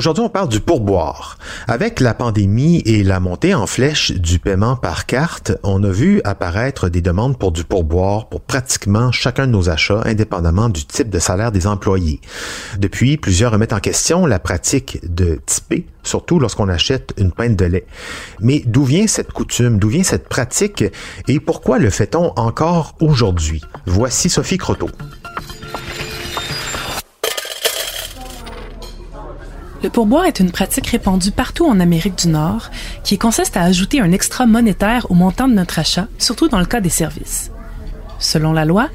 Aujourd'hui, on parle du pourboire. Avec la pandémie et la montée en flèche du paiement par carte, on a vu apparaître des demandes pour du pourboire pour pratiquement chacun de nos achats, indépendamment du type de salaire des employés. Depuis, plusieurs remettent en question la pratique de typer, surtout lorsqu'on achète une pinte de lait. Mais d'où vient cette coutume, d'où vient cette pratique? Et pourquoi le fait-on encore aujourd'hui? Voici Sophie Croteau. Le pourboire est une pratique répandue partout en Amérique du Nord qui consiste à ajouter un extra monétaire au montant de notre achat, surtout dans le cas des services. Selon la loi,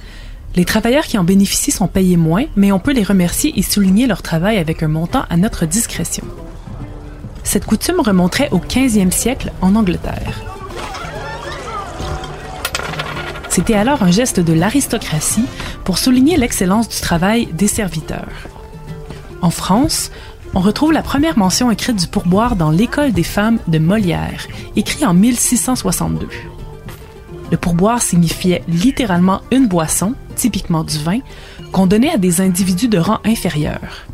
les travailleurs qui en bénéficient sont payés moins, mais on peut les remercier et souligner leur travail avec un montant à notre discrétion. Cette coutume remonterait au 15e siècle en Angleterre. C'était alors un geste de l'aristocratie pour souligner l'excellence du travail des serviteurs. En France, on retrouve la première mention écrite du pourboire dans L'École des femmes de Molière, écrit en 1662. Le pourboire signifiait littéralement une boisson, typiquement du vin, qu'on donnait à des individus de rang inférieur.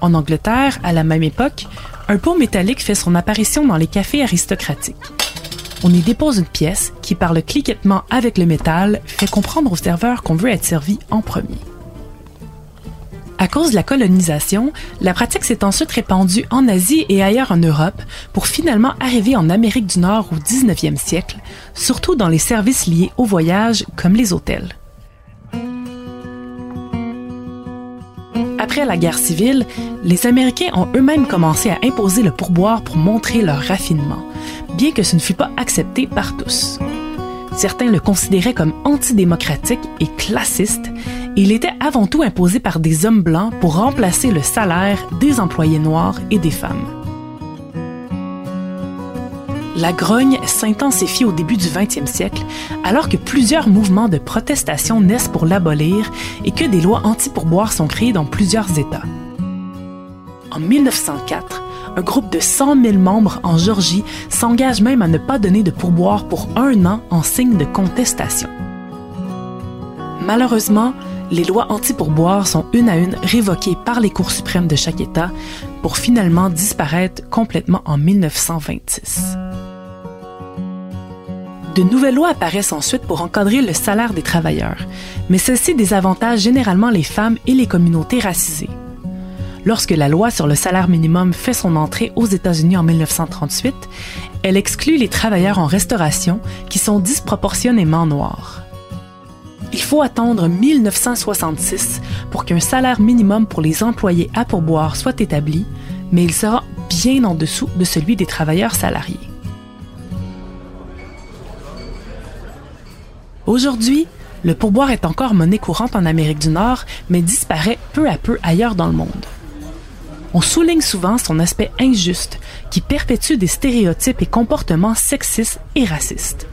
En Angleterre, à la même époque, un pot métallique fait son apparition dans les cafés aristocratiques. On y dépose une pièce qui, par le cliquettement avec le métal, fait comprendre au serveur qu'on veut être servi en premier. À cause de la colonisation, la pratique s'est ensuite répandue en Asie et ailleurs en Europe pour finalement arriver en Amérique du Nord au 19e siècle, surtout dans les services liés au voyage comme les hôtels. Après la guerre civile, les Américains ont eux-mêmes commencé à imposer le pourboire pour montrer leur raffinement, bien que ce ne fût pas accepté par tous. Certains le considéraient comme antidémocratique et classiste, il était avant tout imposé par des hommes blancs pour remplacer le salaire des employés noirs et des femmes. La grogne s'intensifie au début du 20e siècle, alors que plusieurs mouvements de protestation naissent pour l'abolir et que des lois anti-pourboire sont créées dans plusieurs États. En 1904, un groupe de 100 000 membres en Georgie s'engage même à ne pas donner de pourboire pour un an en signe de contestation. Malheureusement, les lois anti-pourboire sont une à une révoquées par les cours suprêmes de chaque État pour finalement disparaître complètement en 1926. De nouvelles lois apparaissent ensuite pour encadrer le salaire des travailleurs, mais celles-ci désavantage généralement les femmes et les communautés racisées. Lorsque la loi sur le salaire minimum fait son entrée aux États-Unis en 1938, elle exclut les travailleurs en restauration qui sont disproportionnément noirs. Il faut attendre 1966 pour qu'un salaire minimum pour les employés à pourboire soit établi, mais il sera bien en dessous de celui des travailleurs salariés. Aujourd'hui, le pourboire est encore monnaie courante en Amérique du Nord, mais disparaît peu à peu ailleurs dans le monde. On souligne souvent son aspect injuste qui perpétue des stéréotypes et comportements sexistes et racistes.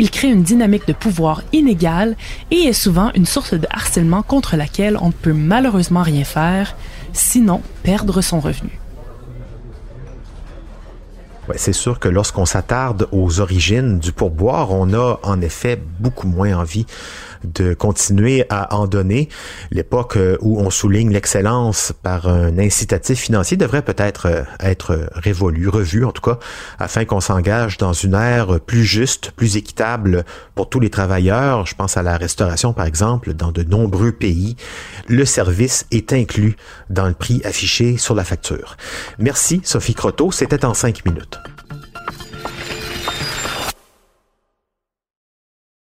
Il crée une dynamique de pouvoir inégale et est souvent une source de harcèlement contre laquelle on ne peut malheureusement rien faire, sinon perdre son revenu. Ouais, c'est sûr que lorsqu'on s'attarde aux origines du pourboire, on a en effet beaucoup moins envie de continuer à en donner. L'époque euh, où on souligne l'excellence par un incitatif financier devrait peut-être euh, être révolue, revue en tout cas, afin qu'on s'engage dans une ère plus juste, plus équitable pour tous les travailleurs. Je pense à la restauration, par exemple, dans de nombreux pays. Le service est inclus dans le prix affiché sur la facture. Merci, Sophie Croteau. C'était en cinq minutes.